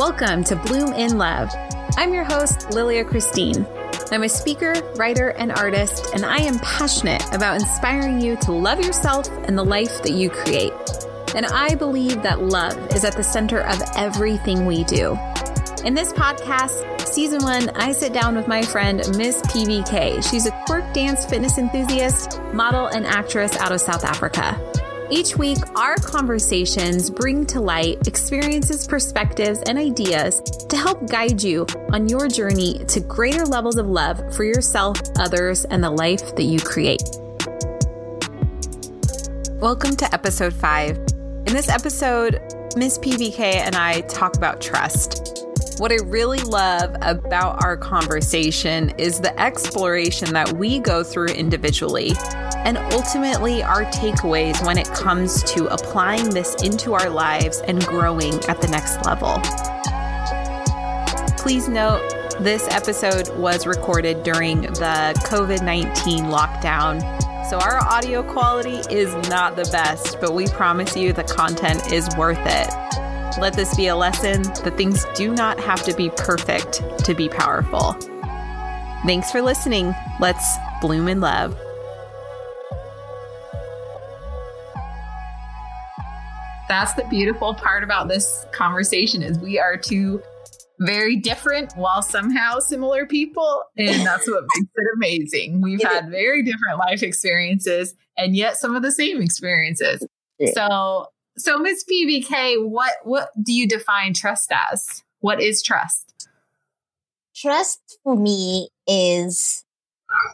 Welcome to Bloom in Love. I'm your host, Lilia Christine. I'm a speaker, writer, and artist, and I am passionate about inspiring you to love yourself and the life that you create. And I believe that love is at the center of everything we do. In this podcast, season one, I sit down with my friend, Miss PBK. She's a twerk dance fitness enthusiast, model, and actress out of South Africa. Each week, our conversations bring to light experiences, perspectives, and ideas to help guide you on your journey to greater levels of love for yourself, others, and the life that you create. Welcome to episode five. In this episode, Miss PBK and I talk about trust. What I really love about our conversation is the exploration that we go through individually and ultimately our takeaways when it comes to applying this into our lives and growing at the next level. Please note this episode was recorded during the COVID 19 lockdown. So, our audio quality is not the best, but we promise you the content is worth it. Let this be a lesson that things do not have to be perfect to be powerful. Thanks for listening. Let's bloom in love. That's the beautiful part about this conversation is we are two very different while somehow similar people and that's what makes it amazing. We've had very different life experiences and yet some of the same experiences. So so, Ms. PBK, what what do you define trust as? What is trust? Trust for me is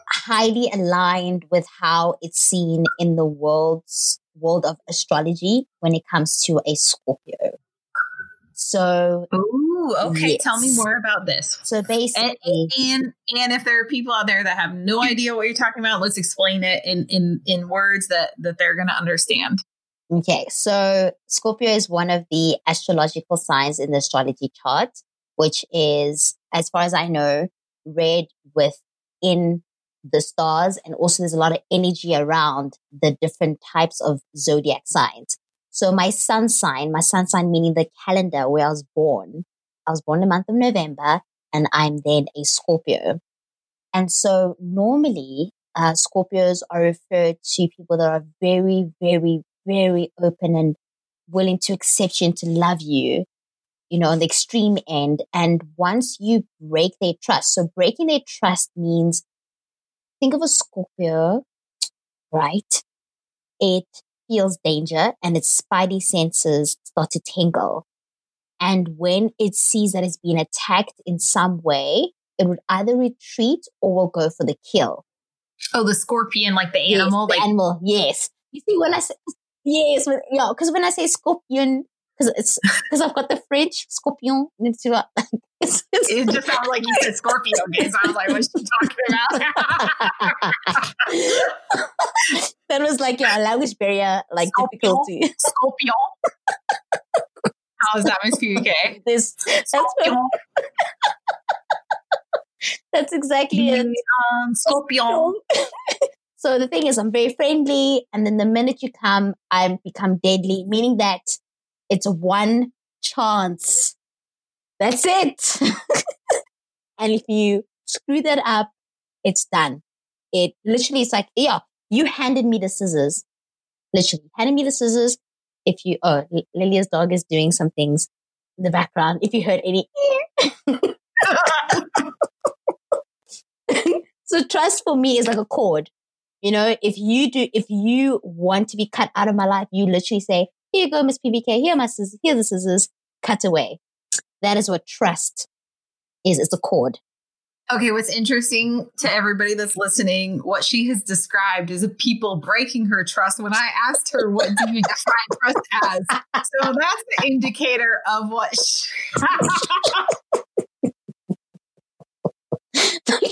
highly aligned with how it's seen in the world's world of astrology when it comes to a Scorpio. So, Ooh, okay. Yes. Tell me more about this. So basically, and, and, and if there are people out there that have no idea what you're talking about, let's explain it in in in words that that they're going to understand. Okay, so Scorpio is one of the astrological signs in the astrology chart, which is, as far as I know, read within the stars. And also, there's a lot of energy around the different types of zodiac signs. So, my sun sign, my sun sign meaning the calendar where I was born, I was born in the month of November, and I'm then a Scorpio. And so, normally, uh, Scorpios are referred to people that are very, very, very open and willing to accept you and to love you, you know, on the extreme end. And once you break their trust, so breaking their trust means think of a Scorpio, right? It feels danger and its spidey senses start to tingle. And when it sees that it's been attacked in some way, it would either retreat or will go for the kill. Oh, the scorpion, like the animal, yes, the like animal. Yes. You see, when I say Yes, yeah, because when I say scorpion, because it's because I've got the French scorpion. It's, it's, it's, it just sounds like you said scorpion. Okay, so I was like, what's she talking about? that was like your language barrier, like scorpion, difficulty. Scorpion. How is that, Miss PBK? This scorpion. That's exactly it. Um, scorpion. So the thing is, I'm very friendly. And then the minute you come, I become deadly, meaning that it's one chance. That's it. and if you screw that up, it's done. It literally is like, yeah, you handed me the scissors. Literally handed me the scissors. If you, oh, Lilia's dog is doing some things in the background. If you heard any, so trust for me is like a cord. You know, if you do, if you want to be cut out of my life, you literally say, here you go, Miss PBK, here my scissors, here are the scissors, cut away. That is what trust is. It's a cord. Okay, what's interesting to everybody that's listening, what she has described is people breaking her trust. When I asked her, what do you define trust as? So that's the indicator of what she-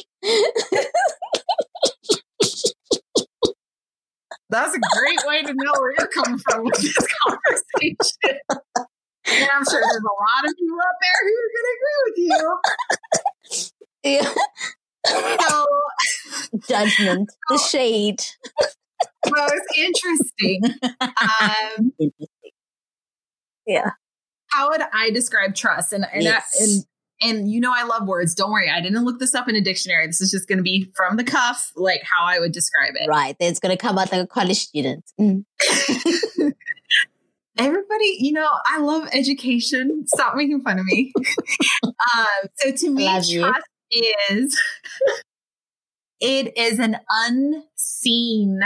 That's a great way to know where you're coming from with this conversation. and I'm sure there's a lot of people out there who are going to agree with you. Yeah. So, judgment, the shade. Well, it's interesting. Um, interesting. Yeah. how would I describe trust? And and, yes. I, and and you know I love words. Don't worry, I didn't look this up in a dictionary. This is just going to be from the cuff, like how I would describe it. Right, it's going to come out like a college student. Mm. Everybody, you know, I love education. Stop making fun of me. um, so to me, trust you. is it is an unseen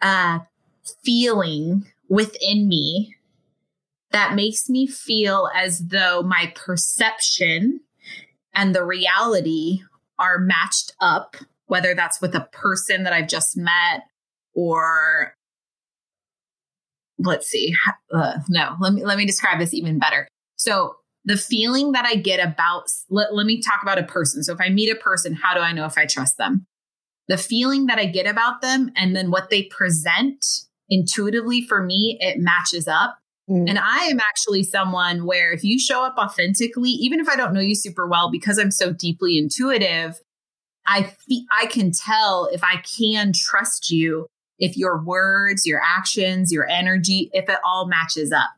uh, feeling within me that makes me feel as though my perception and the reality are matched up, whether that's with a person that I've just met or let's see. Uh, no, let me let me describe this even better. So the feeling that I get about let, let me talk about a person. So if I meet a person, how do I know if I trust them? The feeling that I get about them and then what they present intuitively for me, it matches up. Mm. And I am actually someone where if you show up authentically, even if I don't know you super well, because I'm so deeply intuitive, I fe- I can tell if I can trust you if your words, your actions, your energy, if it all matches up.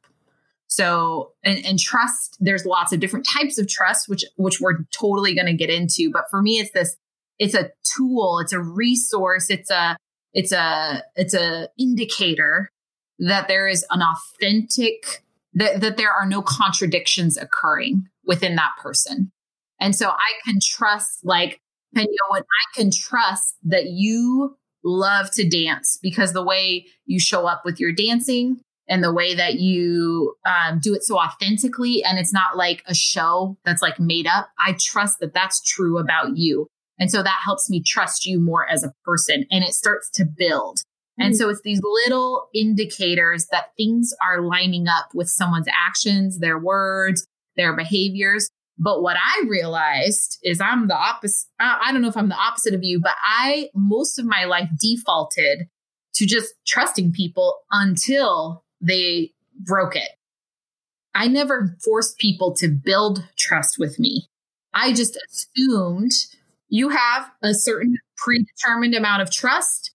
So, and, and trust, there's lots of different types of trust, which, which we're totally going to get into. But for me, it's this, it's a tool, it's a resource, it's a, it's a, it's a indicator that there is an authentic, that, that there are no contradictions occurring within that person. And so I can trust, like, and you know what? I can trust that you love to dance because the way you show up with your dancing and the way that you um, do it so authentically and it's not like a show that's like made up i trust that that's true about you and so that helps me trust you more as a person and it starts to build. And mm-hmm. so it's these little indicators that things are lining up with someone's actions their words their behaviors but what I realized is I'm the opposite. I don't know if I'm the opposite of you, but I most of my life defaulted to just trusting people until they broke it. I never forced people to build trust with me. I just assumed you have a certain predetermined amount of trust.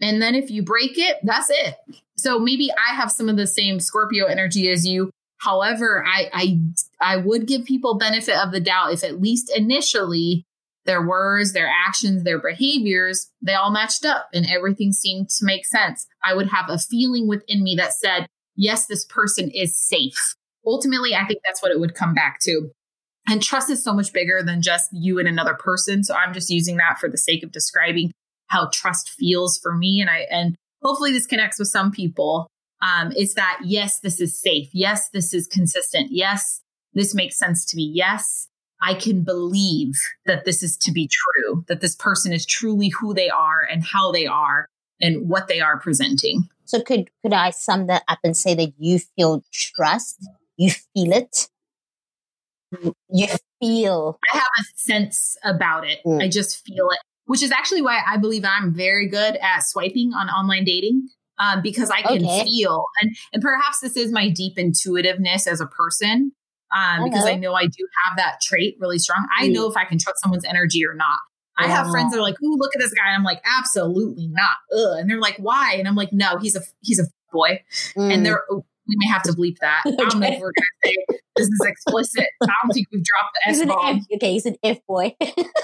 And then if you break it, that's it. So maybe I have some of the same Scorpio energy as you, However, I, I I would give people benefit of the doubt if at least initially their words, their actions, their behaviors, they all matched up and everything seemed to make sense. I would have a feeling within me that said, yes, this person is safe. Ultimately, I think that's what it would come back to. And trust is so much bigger than just you and another person. So I'm just using that for the sake of describing how trust feels for me. And I, and hopefully this connects with some people um, is that yes, this is safe. Yes, this is consistent. Yes, this makes sense to me. Yes, I can believe that this is to be true, that this person is truly who they are and how they are and what they are presenting. So could could I sum that up and say that you feel trust, you feel it, you feel. I have a sense about it. Mm. I just feel it, which is actually why I believe I'm very good at swiping on online dating um, because I can okay. feel and and perhaps this is my deep intuitiveness as a person um, because I know I do have that trait really strong. I mm. know if I can trust someone's energy or not. I have friends that are like, "Ooh, look at this guy." I'm like, "Absolutely not." Ugh. And they're like, "Why?" And I'm like, "No, he's a he's a boy." Mm. And they're we may have to bleep that. okay. I don't know if we're gonna say this is explicit. I don't think we've dropped the S bomb. Okay, he's an F boy.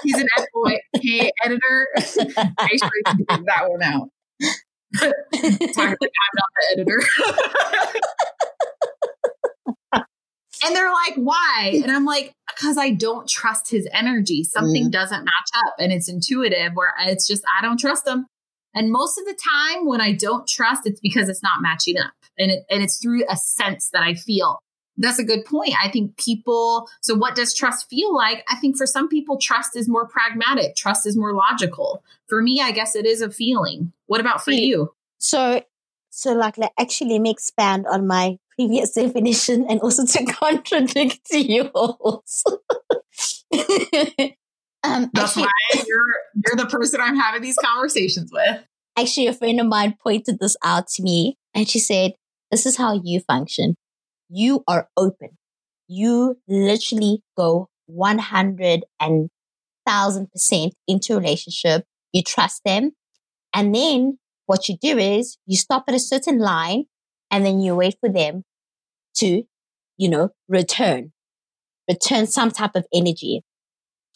he's an F boy. Hey, editor, make sure you that one out. Like I'm not the editor. and they're like, why? And I'm like, because I don't trust his energy. Something mm. doesn't match up and it's intuitive where it's just, I don't trust him. And most of the time when I don't trust, it's because it's not matching up. And it, and it's through a sense that I feel. That's a good point. I think people, so what does trust feel like? I think for some people, trust is more pragmatic, trust is more logical. For me, I guess it is a feeling. What about for you? So, so like, like actually let me expand on my previous definition and also to contradict yours. um, That's actually, why you're you're the person I'm having these conversations with. Actually, a friend of mine pointed this out to me, and she said, "This is how you function you are open. You literally go 100 and thousand percent into a relationship. You trust them. And then what you do is you stop at a certain line and then you wait for them to you know, return, return some type of energy.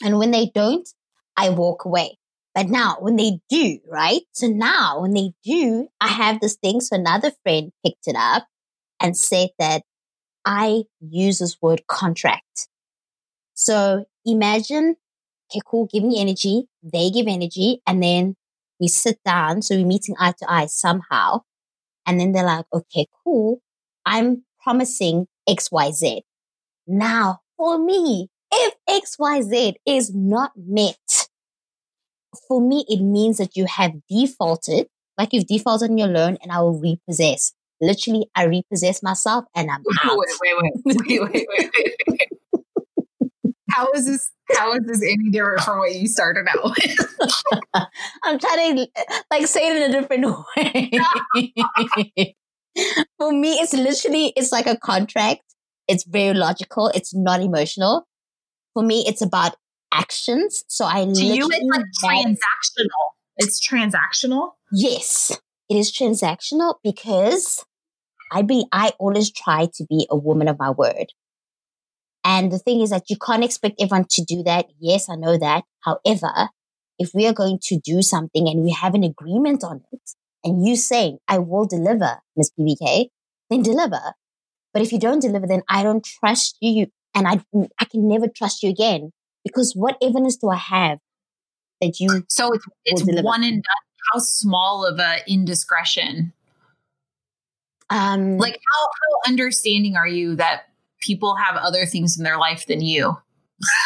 And when they don't, I walk away. But now when they do, right? So now when they do, I have this thing. So another friend picked it up and said that I use this word contract. So imagine, okay, cool, giving energy, they give energy, and then we sit down. So we're meeting eye to eye somehow. And then they're like, okay, cool. I'm promising XYZ. Now, for me, if XYZ is not met, for me, it means that you have defaulted, like you've defaulted on your loan and I will repossess. Literally, I repossess myself and I'm out. Wait, wait, wait, wait, wait, wait, wait. How is this? How is this any different from what you started out with? I'm trying to like say it in a different way. For me, it's literally it's like a contract. It's very logical. It's not emotional. For me, it's about actions. So I to you, it's like transactional. It's transactional. Yes, it is transactional because I be I always try to be a woman of my word. And the thing is that you can't expect everyone to do that. Yes, I know that. However, if we are going to do something and we have an agreement on it, and you saying, I will deliver, Miss PBK, then deliver. But if you don't deliver, then I don't trust you and I, I can never trust you again because what evidence do I have that you? So it's, it's one and done. How small of a indiscretion? Um, like how, how understanding are you that people have other things in their life than you?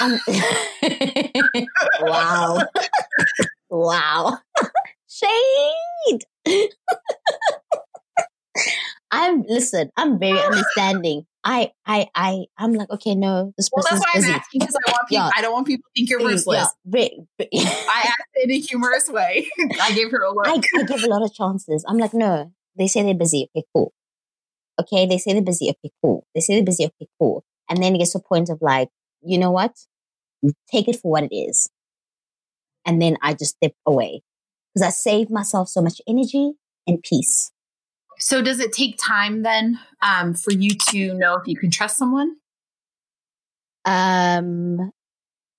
Um, wow. wow. Shade. I'm listen. I'm very understanding. I, I, I, I'm like, okay, no, this person's well, that's why busy. I'm asking because I want people. Yeah. I don't want people to think you're ruthless. Yeah. I asked in a humorous way. I gave her a look. I, I give a lot of chances. I'm like, no. They say they're busy. Okay, cool. Okay, they say they're busy. Okay, cool. They say they're busy. Okay, cool. And then it gets to a point of like, you know what? Take it for what it is. And then I just step away because I save myself so much energy and peace. So, does it take time then um, for you to know if you can trust someone? Um,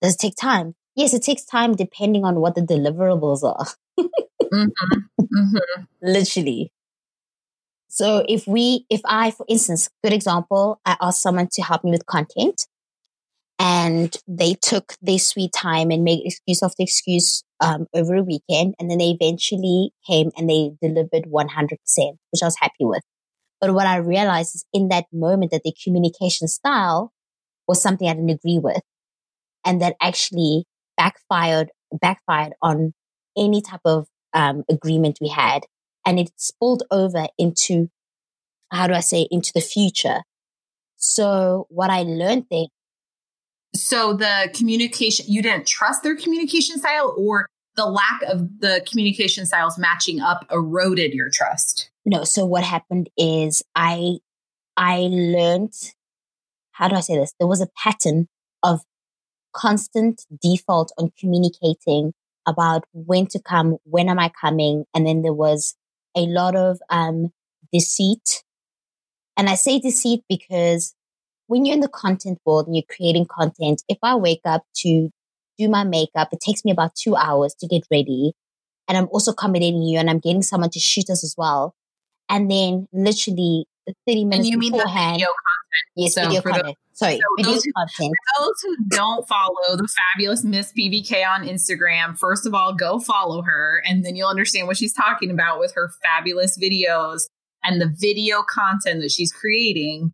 does it take time? Yes, it takes time depending on what the deliverables are. mm-hmm. Mm-hmm. Literally. So if we, if I, for instance, good example, I asked someone to help me with content and they took their sweet time and made excuse after excuse um, over a weekend. And then they eventually came and they delivered 100%, which I was happy with. But what I realized is in that moment that the communication style was something I didn't agree with. And that actually backfired, backfired on any type of um, agreement we had. And it spilled over into, how do I say, into the future. So what I learned there so the communication, you didn't trust their communication style or the lack of the communication styles matching up eroded your trust? No. So what happened is I, I learned, how do I say this? There was a pattern of constant default on communicating about when to come, when am I coming? And then there was a lot of um, deceit. And I say deceit because when you're in the content world and you're creating content, if I wake up to do my makeup, it takes me about two hours to get ready. And I'm also accommodating you and I'm getting someone to shoot us as well. And then literally 30 minutes and you beforehand. Mean video content. Yes, so video content. The, Sorry, so video those, content. For those who don't follow the fabulous Miss PBK on Instagram, first of all, go follow her and then you'll understand what she's talking about with her fabulous videos and the video content that she's creating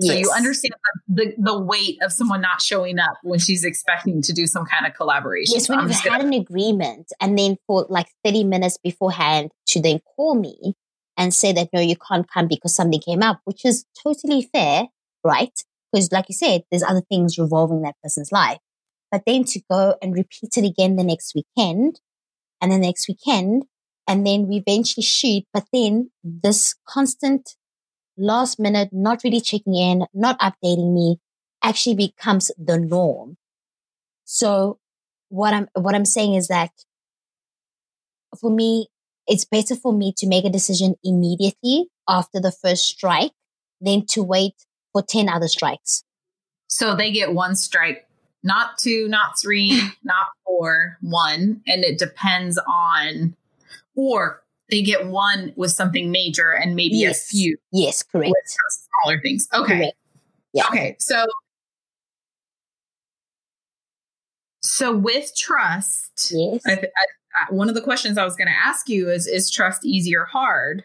so you understand the, the weight of someone not showing up when she's expecting to do some kind of collaboration. Yes, when you've had gonna... an agreement and then for like 30 minutes beforehand to then call me and say that no, you can't come because something came up, which is totally fair, right? Because like you said, there's other things revolving that person's life. But then to go and repeat it again the next weekend and the next weekend, and then we eventually shoot, but then this constant last minute, not really checking in, not updating me actually becomes the norm. So what I'm, what I'm saying is that for me, it's better for me to make a decision immediately after the first strike than to wait for 10 other strikes. So they get one strike, not two, not three, not four, one. And it depends on, or they get one with something major and maybe Yes. a few Yes, correct. with smaller things. Okay. Yeah. Okay. So, so with trust, Yes. I, I, I, one of the questions I was going to ask you is: Is trust easy or hard?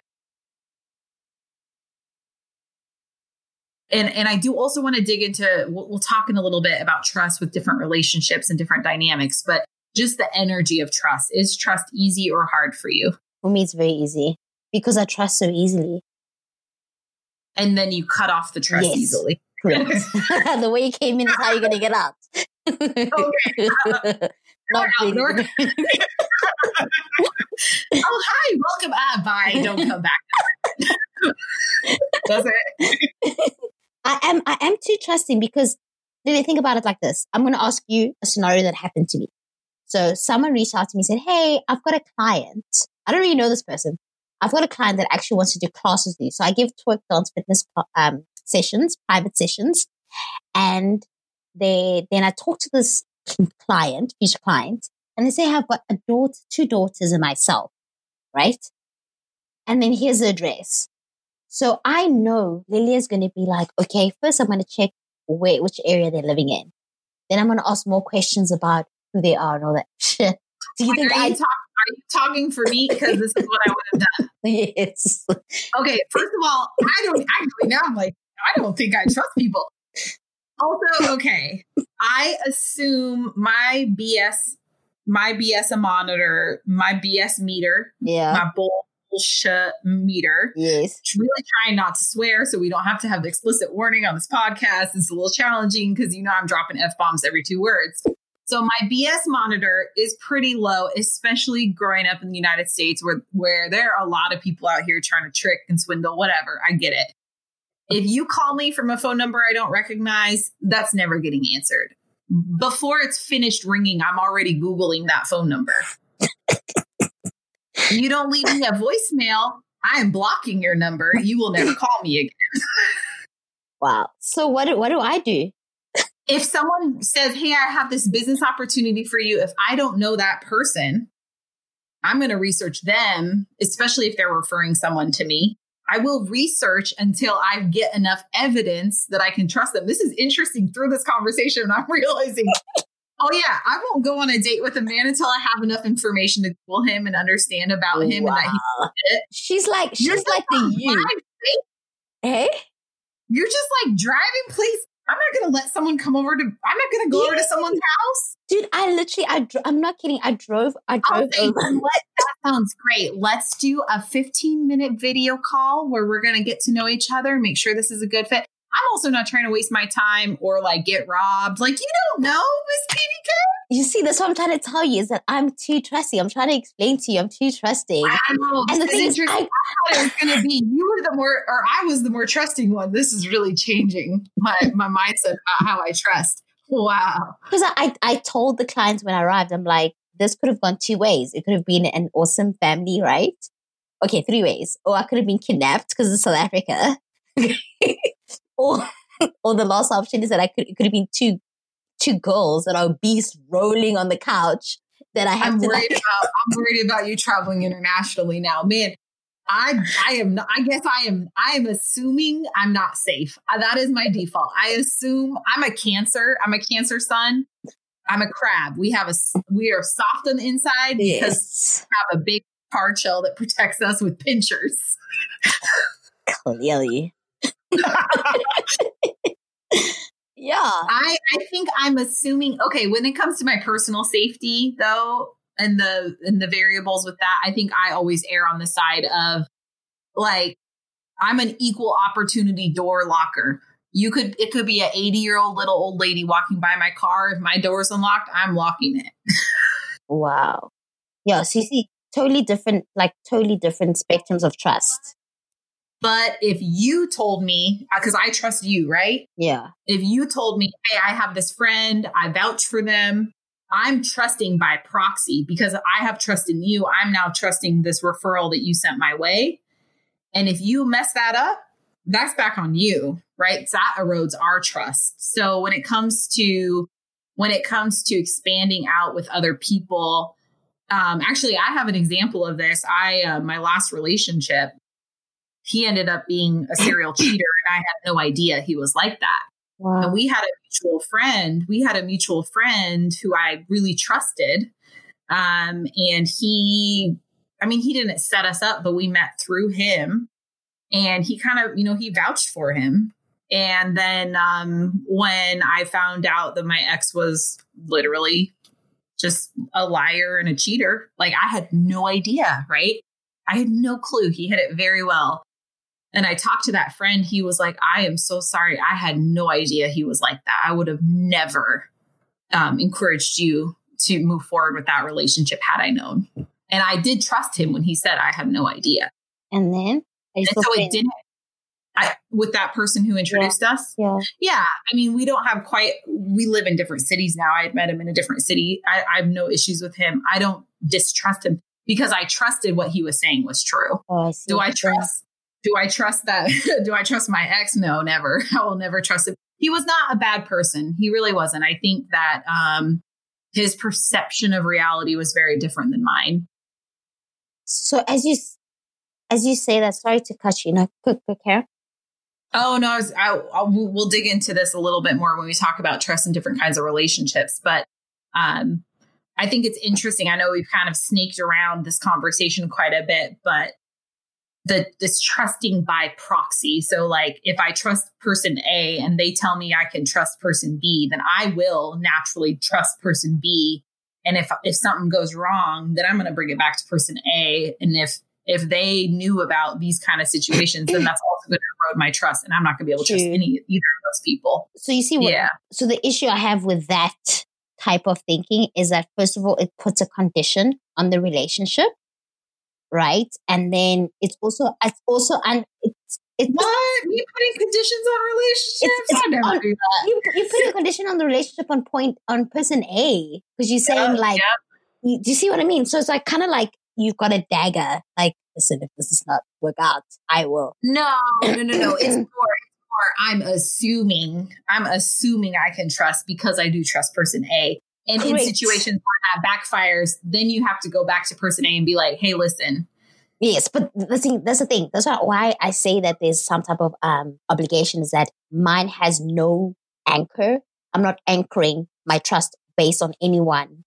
And and I do also want to dig into. We'll, we'll talk in a little bit about trust with different relationships and different dynamics, but just the energy of trust is trust easy or hard for you? For me, it's very easy because I trust so easily. And then you cut off the trust Yes. easily. Correct. the way you came in is how you're going to get out. Not Out, really. Nor- oh hi, welcome. Ah, bye. Don't come back. Does it? I am I am too trusting because really think about it like this. I'm going to ask you a scenario that happened to me. So someone reached out to me and said, "Hey, I've got a client. I don't really know this person. I've got a client that actually wants to do classes with you. So I give twerk dance fitness um, sessions, private sessions, and they then I talk to this client, future client, and they say I've got a daughter, two daughters, and myself, right? And then here's the address. So I know Lilia's going to be like, okay, first I'm going to check where, which area they're living in. Then I'm going to ask more questions about who they are and all that shit. Do you think are, I? you talk, are you talking for me? Because this is what I would have done. yes. Okay, first of all, I don't actually now I'm like, I don't think I trust people. Also, okay, I assume my BS, my BS monitor, my BS meter, Yeah. my bullshit meter. Yes. Really trying not to swear, so we don't have to have the explicit warning on this podcast. It's a little challenging because you know I'm dropping f bombs every two words. So my BS monitor is pretty low, especially growing up in the United States where where there are a lot of people out here trying to trick and swindle, whatever. I get it. If you call me from a phone number I don't recognize, that's never getting answered. Before it's finished ringing, I'm already Googling that phone number. you don't leave me a voicemail, I am blocking your number. You will never call me again. Wow. So what what do I do? If someone says, Hey, I have this business opportunity for you, if I don't know that person, I'm going to research them, especially if they're referring someone to me. I will research until I get enough evidence that I can trust them. This is interesting through this conversation. I'm realizing, oh, yeah, I won't go on a date with a man until I have enough information to Google him and understand about him and that he's She's like, she's You're like the you. Hey? You're just like driving, please. I'm not going to let someone come over to, I'm not going to go over to someone's house. Dude, I literally, I dro- I'm not kidding. I drove, I oh, drove say, over. That sounds great. Let's do a 15 minute video call where we're going to get to know each other, make sure this is a good fit. I'm also not trying to waste my time or like get robbed. Like, you don't know, Miss PBK. You see, that's what I'm trying to tell you is that I'm too trusting. I'm trying to explain to you, I'm too trusting. Wow, And the thing is. I, I thought it was going to be you were the more, or I was the more trusting one. This is really changing my, my mindset about how I trust. Wow. because I, I, I told the clients when I arrived, I'm like, this could have gone two ways. It could have been an awesome family, right? Okay, three ways. Or I could have been kidnapped because of South Africa. or, or the last option is that I could, it could have been two, two girls that are obese rolling on the couch that I have I'm to worried like, about I'm worried about you traveling internationally now. Man, I I am not, I guess I am I am assuming I'm not safe. Uh, That is my default. I assume I'm a cancer. I'm a cancer sun. I'm a crab. We have a we are soft on the inside because yes, we have a big hard shell that protects us with pinchers. clearly. Yeah. I, I think I'm assuming okay, when it comes to my personal safety though, and the and the variables with that, I think I always err on the side of like I'm an equal opportunity door locker. You could it could be an 80 year old little old lady walking by my car. If my door's unlocked, I'm locking it. Wow. Yeah. So you see, totally different, like totally different spectrums of trust. But if you told me, because I trust you, right? Yeah. If you told me, hey, I have this friend, I vouch for them, I'm trusting by proxy because I have trust in you. I'm now trusting this referral that you sent my way. And if you mess that up, that's back on you, right? That erodes our trust. So when it comes to when it comes to expanding out with other people, um, actually, I have an example of this. I uh, my last relationship, he ended up being a serial cheater, and I had no idea he was like that. Wow. And we had a mutual friend. We had a mutual friend who I really trusted, um, and he, I mean, he didn't set us up, but we met through him, and he kind of, you know, he vouched for him. And then um, when I found out that my ex was literally just a liar and a cheater. Like I had no idea, right? I had no clue. He hit it very well. And I talked to that friend. He was like, I am so sorry. I had no idea he was like that. I would have never um, encouraged you to move forward with that relationship had I known. And I did trust him when he said I had no idea. And then? And so it didn't I, with that person who introduced yeah. us. Yeah. Yeah. I mean, we don't have quite, we live in different cities now. I had met him in a different city. I, I have no issues with him. I don't distrust him because I trusted what he was saying was true. Oh, I do I trust? Do I trust that? do I trust my ex? No, never. I will never trust him. He was not a bad person. He really wasn't. I think that um, his perception of reality was very different than mine. So as you as you say that, sorry to cut you. No, quick, quick here. Oh no, I was, I, I, we'll dig into this a little bit more when we talk about trust and different kinds of relationships. But um, I think it's interesting. I know we've kind of snaked around this conversation quite a bit, but the this trusting by proxy. So like if I trust person A and they tell me I can trust person B, then I will naturally trust person B. And if if something goes wrong, then I'm going to bring it back to person A. And if if they knew about these kind of situations, then that's also going to erode my trust, and I'm not going to be able to trust any either of those people. So you see, what, yeah. So the issue I have with that type of thinking is that first of all, it puts a condition on the relationship, right? And then it's also it's also and it's it's what you putting conditions on relationships? It's, it's I never on, do that. You, you put a condition on the relationship on point on person A because you're saying yeah, like, yeah. You, do you see what I mean? So it's like kind of like you've got a dagger. Like, listen, if this does not work out, I will. No, no, no, no. it's more, it's more. I'm assuming. I'm assuming I can trust because I do trust person A. And Great. in situations where that backfires, then you have to go back to person A and be like, "Hey, listen." Yes, but the thing, that's the thing. That's why I say that there's some type of um, obligation is that mine has no anchor. I'm not anchoring my trust based on anyone,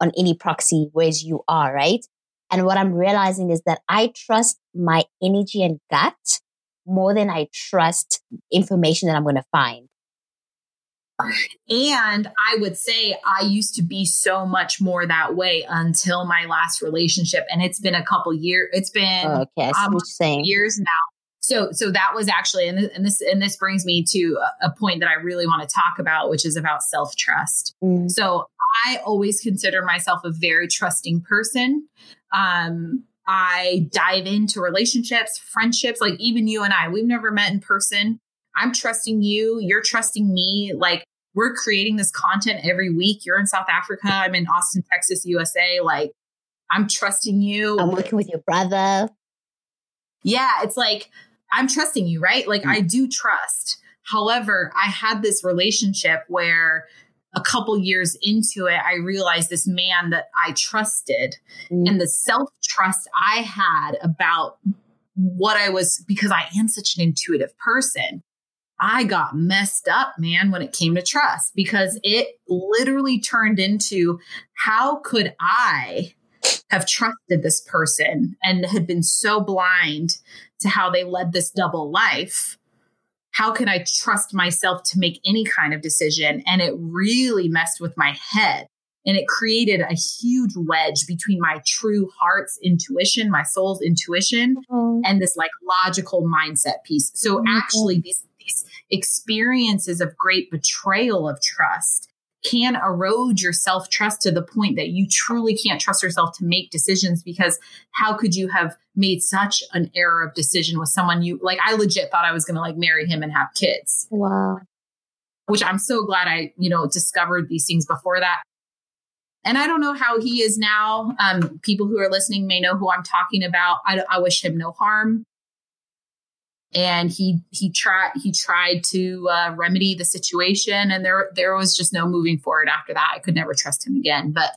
on any proxy, whereas you are, right? And what I'm realizing is that I trust my energy and gut more than I trust information that I'm going to find. And I would say I used to be so much more that way until my last relationship. And it's been a couple years. It's been oh, okay, um, years now. So, so that was actually, and this, and this, and this brings me to a, a point that I really want to talk about, which is about self trust. Mm. So I always consider myself a very trusting person. Um, I dive into relationships, friendships, like even you and I, we've never met in person. I'm trusting you. You're trusting me. Like we're creating this content every week. You're in South Africa. I'm in Austin, Texas, USA. Like I'm trusting you. I'm working with your brother. Yeah. It's like, I'm trusting you, right? Like mm-hmm. I do trust. However, I had this relationship where a couple years into it, I realized this man that I trusted mm. and the self trust I had about what I was, because I am such an intuitive person. I got messed up, man, when it came to trust because it literally turned into how could I have trusted this person and had been so blind to how they led this double life how can I trust myself to make any kind of decision? And it really messed with my head. And it created a huge wedge between my true heart's intuition, my soul's intuition, mm-hmm. and this like logical mindset piece. So mm-hmm. actually, these, these experiences of great betrayal of trust can erode your self trust to the point that you truly can't trust yourself to make decisions because how could you have made such an error of decision with someone you like? I legit thought I was going to like marry him and have kids. Wow. Which I'm so glad I, you know, discovered these things before that. And I don't know how he is now. Um, people who are listening may know who I'm talking about. I, I wish him no harm. And he he tried he tried to uh, remedy the situation and there there was just no moving forward after that. I could never trust him again. But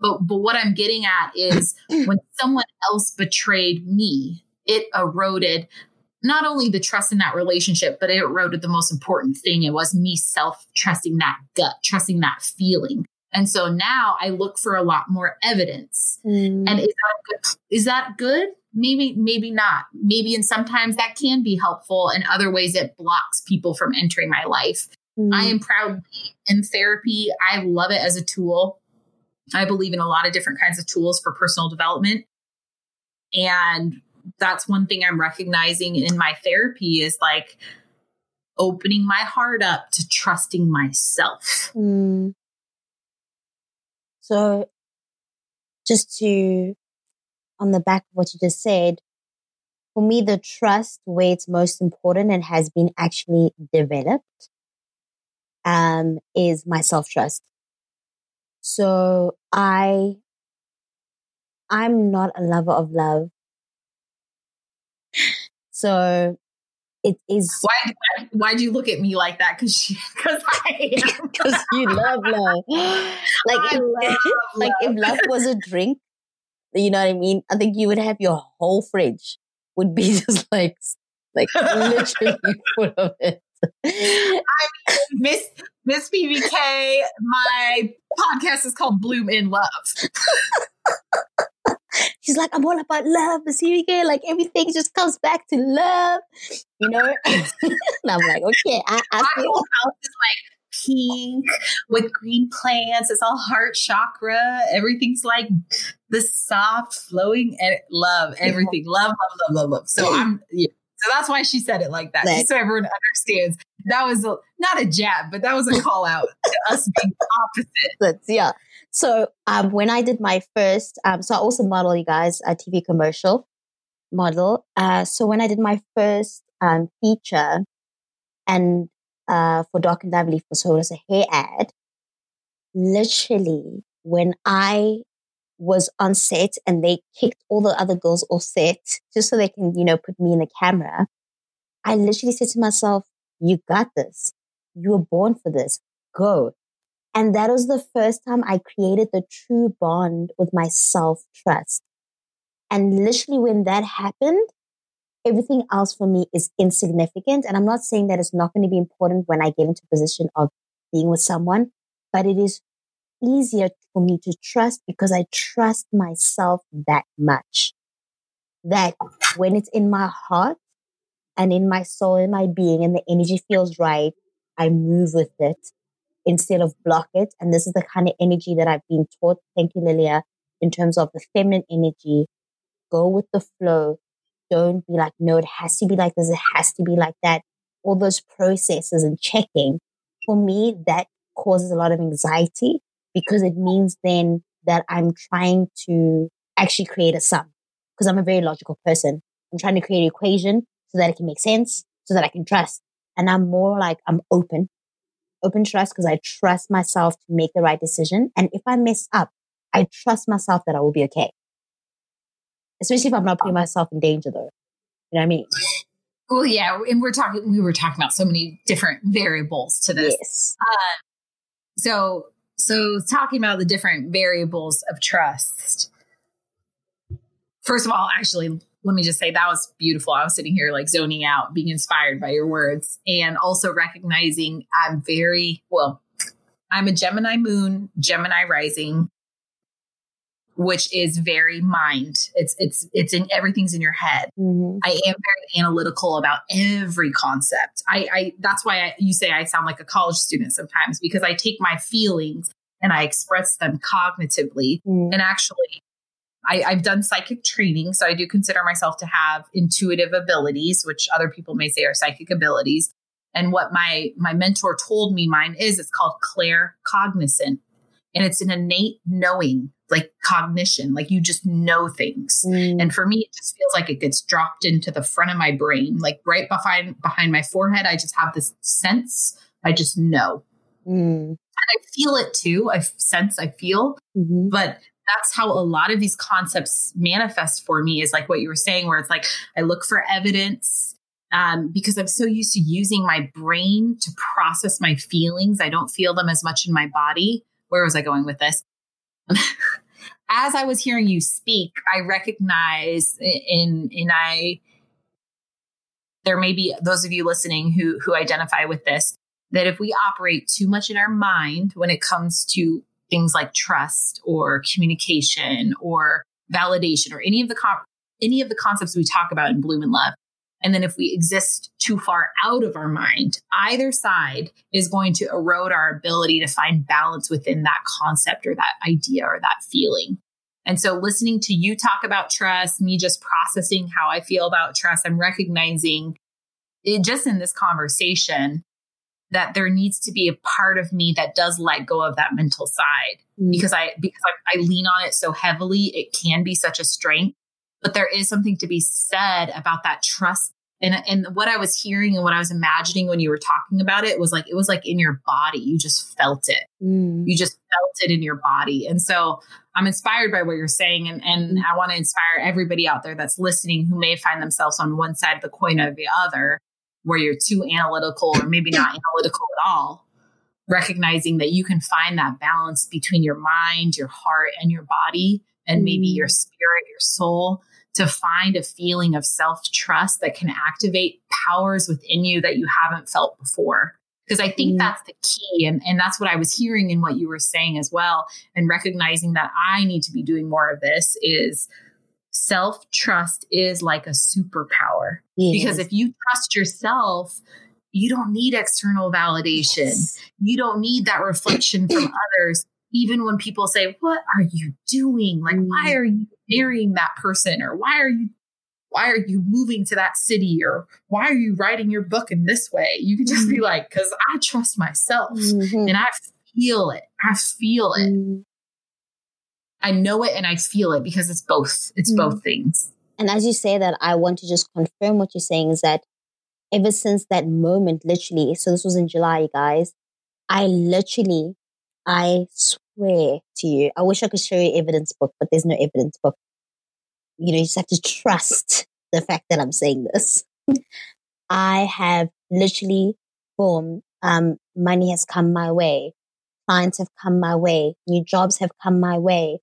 but but what i'm getting at is when someone else betrayed me it eroded not only the trust in that relationship but it eroded the most important thing. It was me self trusting that gut trusting that feeling and so now i look for a lot more evidence. Mm. and is that good is that good? Maybe maybe not. Maybe and sometimes that can be helpful. In other ways it blocks people from entering my life. Mm. i am proudly in therapy. I love it as a tool. I believe in a lot of different kinds of tools for personal development. And that's one thing i'm recognizing in my therapy is like opening my heart up to trusting myself. Mm. So just to on the back of what you just said, for me, the trust where it's most important and has been actually developed um, is my self trust. So I, I'm not a lover of love. So it is. Why? Why do you look at me like that? Because because I because you love love. Like if, love like love. if love was a drink, you know what I mean? I think you would have your whole fridge would be just like, like literally full of it. I mean, Miss Miss PBK, my podcast is called Bloom in Love. She's like, I'm all about love, PBK. Like everything just comes back to love, you know. and I'm like, okay, I, I feel. My whole house is like pink with green plants. It's all heart chakra. Everything's like the soft, flowing eh, love, everything. Love, love, love, love, love. So I'm, yeah. So that's why she said it like that, just so everyone understands. That was a, not a jab, but that was a call out to us being opposite. yeah. So um, when I did my first, um, so I also model, you guys, a TV commercial model. Uh, so when I did my first um, feature, and uh, for Dark and Lovely for so it was a hair ad. Literally, when I was on set and they kicked all the other girls off set just so they can, you know, put me in the camera, I literally said to myself, you got this. You were born for this. Go. And that was the first time I created the true bond with my self trust. And literally when that happened, everything else for me is insignificant. And I'm not saying that it's not going to be important when I get into a position of being with someone, but it is easier for me to trust because I trust myself that much. That when it's in my heart and in my soul, in my being, and the energy feels right, I move with it instead of block it. And this is the kind of energy that I've been taught. Thank you, Lilia, in terms of the feminine energy. Go with the flow, don't be like, no, it has to be like this. It has to be like that. All those processes and checking. For me, that causes a lot of anxiety because it means then that I'm trying to actually create a sum because I'm a very logical person. I'm trying to create an equation so that it can make sense, so that I can trust. And I'm more like, I'm open, open trust because I trust myself to make the right decision. And if I mess up, I trust myself that I will be okay especially if I'm not putting myself in danger though. You know what I mean? Well, yeah, and we're talking. We were talking about so many different variables to this. Yes. Uh, so, so talking about the different variables of trust. First of all, actually, let me just say that was beautiful. I was sitting here like zoning out, being inspired by your words, and also recognizing I'm very well. I'm a Gemini moon, Gemini rising, which is very mind. It's it's it's in everything's in your head. Mm-hmm. I am very analytical about every concept. I, I that's why I, you say I sound like a college student sometimes because I take my feelings and I express them cognitively. Mm-hmm. And actually, I, I've done psychic training, so I do consider myself to have intuitive abilities, which other people may say are psychic abilities. And what my my mentor told me mine is, it's called claircognizant, and it's an innate knowing like cognition, like you just know things. Mm. And for me, it just feels like it gets dropped into the front of my brain, like right behind behind my forehead. I just have this sense. I just know. Mm. And I feel it too. I sense, I feel. Mm-hmm. But that's how a lot of these concepts manifest for me is like what you were saying, where it's like I look for evidence um, because I'm so used to using my brain to process my feelings. I don't feel them as much in my body. Where was I going with this? as I was hearing you speak, I recognize in in I there may be those of you listening who who identify with this that if we operate too much in our mind when it comes to things like trust or communication or validation or any of the con- any of the concepts we talk about in bloom and love and then if we exist too far out of our mind, either side is going to erode our ability to find balance within that concept or that idea or that feeling. And so listening to you talk about trust, me just processing how I feel about trust, I'm recognizing it just in this conversation that there needs to be a part of me that does let go of that mental side mm. because I because I, I lean on it so heavily, it can be such a strength. But there is something to be said about that trust and and what I was hearing and what I was imagining when you were talking about it was like it was like in your body. You just felt it. Mm. You just felt it in your body. And so I'm inspired by what you're saying, and and mm. I want to inspire everybody out there that's listening who may find themselves on one side of the coin or the other, where you're too analytical or maybe not analytical at all. Recognizing that you can find that balance between your mind, your heart, and your body, and maybe your mm. spirit, your soul to find a feeling of self trust that can activate powers within you that you haven't felt before. Because I think mm. that's the key. And, and that's what I was hearing in what you were saying as well. And recognizing that I need to be doing more of this is self trust is like a superpower. Yes. Because if you trust yourself, you don't need external validation. Yes. You don't need that reflection from others even when people say, What are you doing? Like, mm. why are you marrying that person? Or why are you why are you moving to that city or why are you writing your book in this way you can just be mm-hmm. like because i trust myself mm-hmm. and i feel it i feel it mm-hmm. I know it and i feel it because it's both it's mm-hmm. both things and as you say that i want to just confirm what you're saying is that ever since that moment literally so this was in july guys i literally i swear to you, I wish I could show you evidence book, but there's no evidence book. You know, you just have to trust the fact that I'm saying this. I have literally formed, um, money has come my way. Clients have come my way. New jobs have come my way.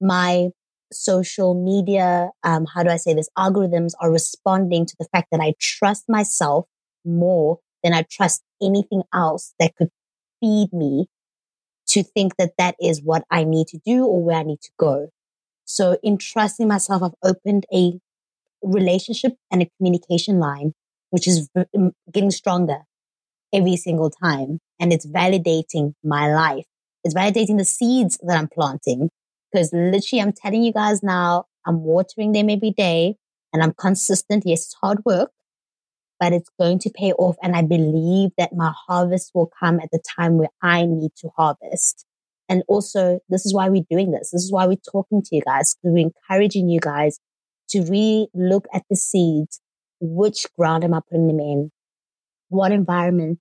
My social media, um, how do I say this? Algorithms are responding to the fact that I trust myself more than I trust anything else that could feed me to think that that is what I need to do or where I need to go. So in trusting myself, I've opened a relationship and a communication line, which is getting stronger every single time. And it's validating my life. It's validating the seeds that I'm planting. Because literally, I'm telling you guys now, I'm watering them every day and I'm consistent. Yes, it's hard work, but it's going to pay off. And I believe that my harvest will come at the time where I need to harvest. And also, this is why we're doing this. This is why we're talking to you guys, we're encouraging you guys to really look at the seeds. Which ground am I putting them in? What environment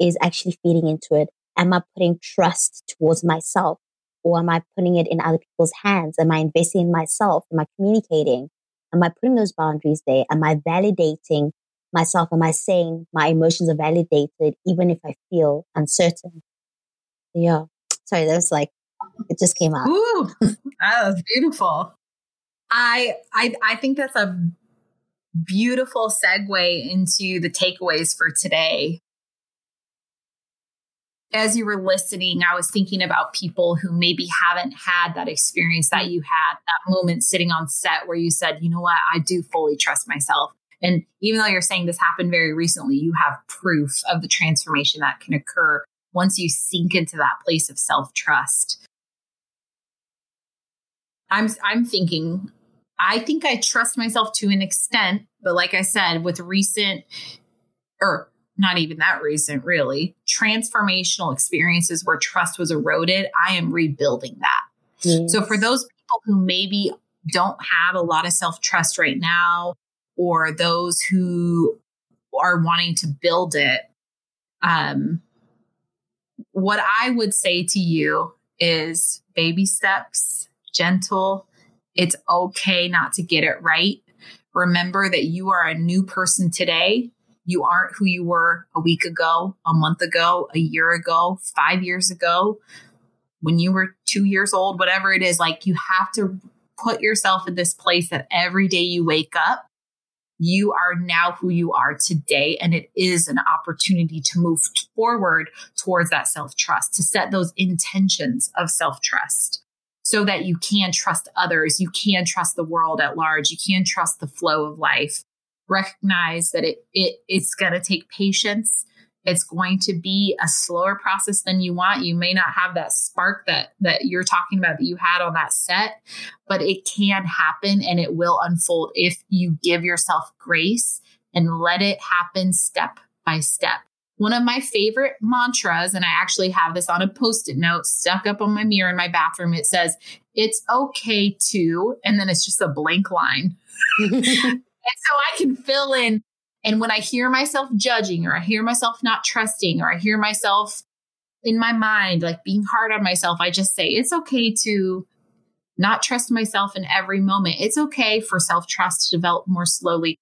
is actually feeding into it? Am I putting trust towards myself? Or am I putting it in other people's hands? Am I investing in myself? Am I communicating? Am I putting those boundaries there? Am I validating myself? Am I saying my emotions are validated even if I feel uncertain? Yeah. Sorry, that was like, it just came out. Ooh, that was beautiful. I, I, I think that's a beautiful segue into the takeaways for today. As you were listening, I was thinking about people who maybe haven't had that experience that you had, that moment sitting on set where you said, you know what, I do fully trust myself. And even though you're saying this happened very recently, you have proof of the transformation that can occur once you sink into that place of self trust. I'm, I'm thinking, I think I trust myself to an extent, but like I said, with recent, or not even that recent, really, transformational experiences where trust was eroded, I am rebuilding that. Yes. So for those people who maybe don't have a lot of self trust right now, or those who are wanting to build it, um, what I would say to you is baby steps, gentle. It's okay not to get it right. Remember that you are a new person today You aren't who you were a week ago, a month ago, a year ago, five years ago, when you were two years old, whatever it is. Like you have to put yourself in this place that every day you wake up, you are now who you are today. And it is an opportunity to move forward towards that self trust, to set those intentions of self trust so that you can trust others. You can trust the world at large. You can trust the flow of life. Recognize that it, it it's going to take patience. It's going to be a slower process than you want. You may not have that spark that that you're talking about that you had on that set, but it can happen and it will unfold if you give yourself grace and let it happen step by step. One of my favorite mantras, and I actually have this on a post it note stuck up on my mirror in my bathroom. It says, It's okay to, and then it's just a blank line. and so I can fill in and when I hear myself judging or I hear myself not trusting or I hear myself in my mind, like being hard on myself, I just say, it's okay to not trust myself in every moment. It's okay for self trust to develop more slowly.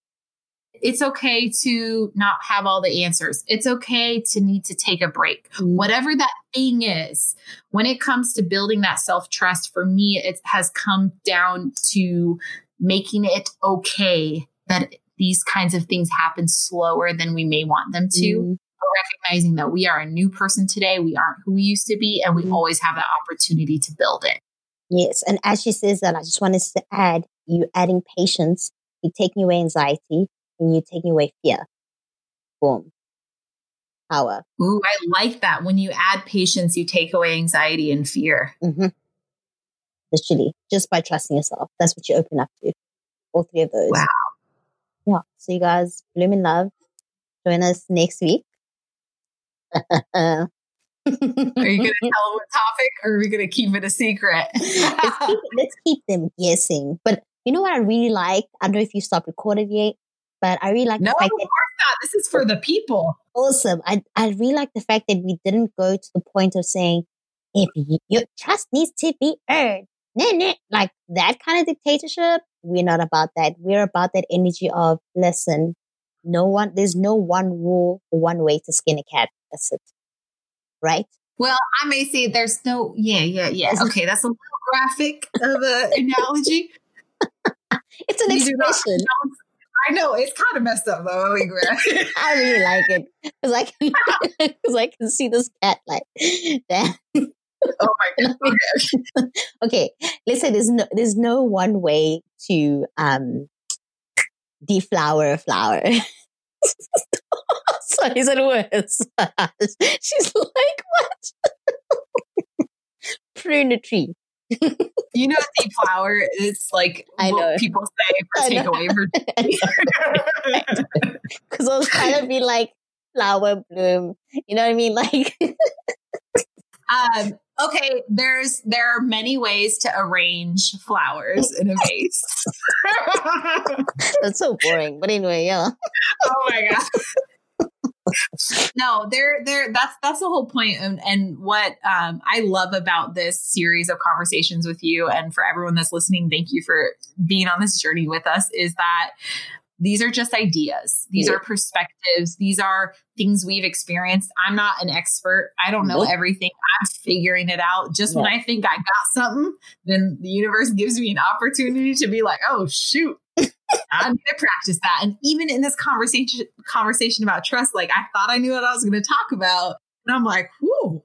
It's okay to not have all the answers. It's okay to need to take a break. Mm-hmm. Whatever that thing is, when it comes to building that self trust, for me, it has come down to making it okay that these kinds of things happen slower than we may want them to. Mm. Recognizing that we are a new person today, we aren't who we used to be, and we mm. always have that opportunity to build it. Yes. And as she says that, I just wanted to add you adding patience, you're taking away anxiety, and you're taking away fear. Boom. Power. Ooh, I like that. When you add patience, you take away anxiety and fear. Mm-hmm. Literally, just by trusting yourself. That's what you open up to. All three of those. Wow yeah. So you guys, bloom in love. Join us next week. are you going to tell them what topic or are we going to keep it a secret? let's, keep, let's, keep, them guessing. But you know what I really like? I don't know if you stopped recording yet, but I really like no, the fact of that, not. This is for the people. Awesome. I, I really like the fact that we didn't go to the point of saying, if you, your trust needs to be earned, nah, nah, like that kind of dictatorship. We're not about that. We're about that energy of listen, no one, there's no one rule one way to skin a cat. That's it. Right? Well, I may say there's no, yeah, yeah, yeah. Okay, that's a little graphic of an analogy. it's an expression. I know it's kind of messed up though. I really like it because I can because I can see this cat like that oh my god. Okay. okay. Let's say there's no there's no one way to um deflower a flower. Sorry, is it worse? She's like, what? Prune a tree. you know, deflower is like I know. people say for takeaway for Because I was trying to be like flower bloom. You know what I mean? Like um, okay, there's there are many ways to arrange flowers in a vase. That's so boring. But anyway, yeah. oh my god. no, there, there. That's that's the whole point, and, and what um, I love about this series of conversations with you, and for everyone that's listening, thank you for being on this journey with us. Is that these are just ideas. These yeah. are perspectives. These are things we've experienced. I'm not an expert. I don't know nope. everything. I'm figuring it out. Just yeah. when I think I got something, then the universe gives me an opportunity to be like, oh shoot. I need to practice that. And even in this conversation conversation about trust, like I thought I knew what I was going to talk about. And I'm like, whoo,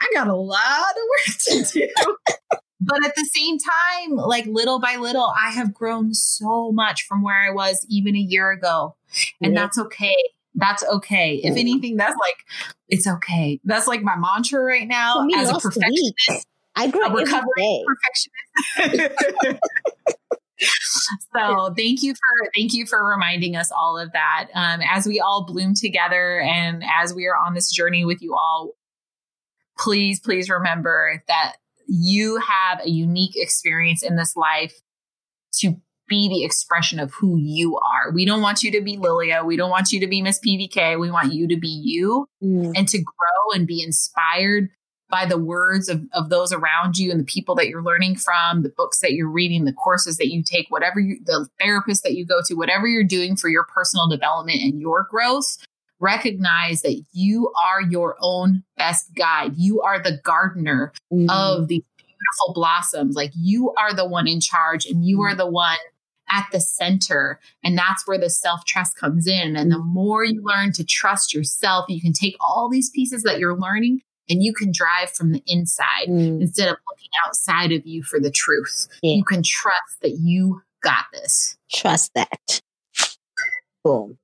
I got a lot of work to do. but at the same time, like little by little, I have grown so much from where I was even a year ago. And yeah. that's okay. That's okay. If anything, that's like, it's okay. That's like my mantra right now as a perfectionist. I grew up a recovering perfectionist. so thank you for thank you for reminding us all of that um, as we all bloom together and as we are on this journey with you all please please remember that you have a unique experience in this life to be the expression of who you are. We don't want you to be Lilia. We don't want you to be Miss PBK. We want you to be you mm. and to grow and be inspired by the words of, of those around you and the people that you're learning from, the books that you're reading, the courses that you take, whatever you, the therapist that you go to, whatever you're doing for your personal development and your growth, recognize that you are your own best guide. You are the gardener mm-hmm. of these beautiful blossoms. Like you are the one in charge and you are mm-hmm. the one at the center. And that's where the self trust comes in. And the mm-hmm. more you learn to trust yourself, you can take all these pieces that you're learning and you can drive from the inside mm. instead of looking outside of you for the truth. Yeah. You can trust that you got this. Trust that. Boom.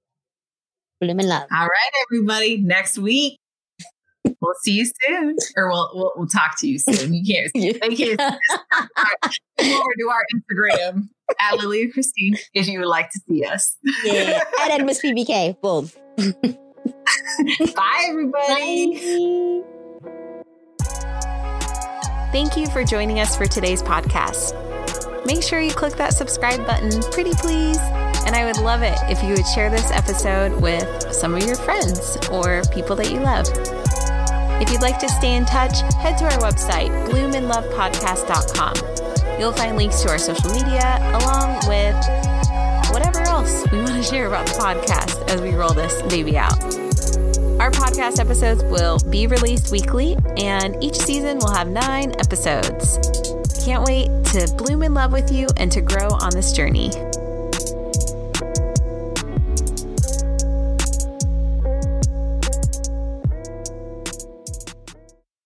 Bloom in love. All right, everybody. Next week. We'll see you soon, or we'll we'll, we'll talk to you soon. You can't. You can't. Come over to our Instagram at Lilia Christine if you would like to see us. Yeah, at Miss PBK. Boom. Bye, everybody. Bye. Thank you for joining us for today's podcast. Make sure you click that subscribe button, pretty please. And I would love it if you would share this episode with some of your friends or people that you love. If you'd like to stay in touch, head to our website, bloomandlovepodcast.com. You'll find links to our social media along with whatever else we want to share about the podcast as we roll this baby out. Our podcast episodes will be released weekly, and each season will have nine episodes. Can't wait to bloom in love with you and to grow on this journey.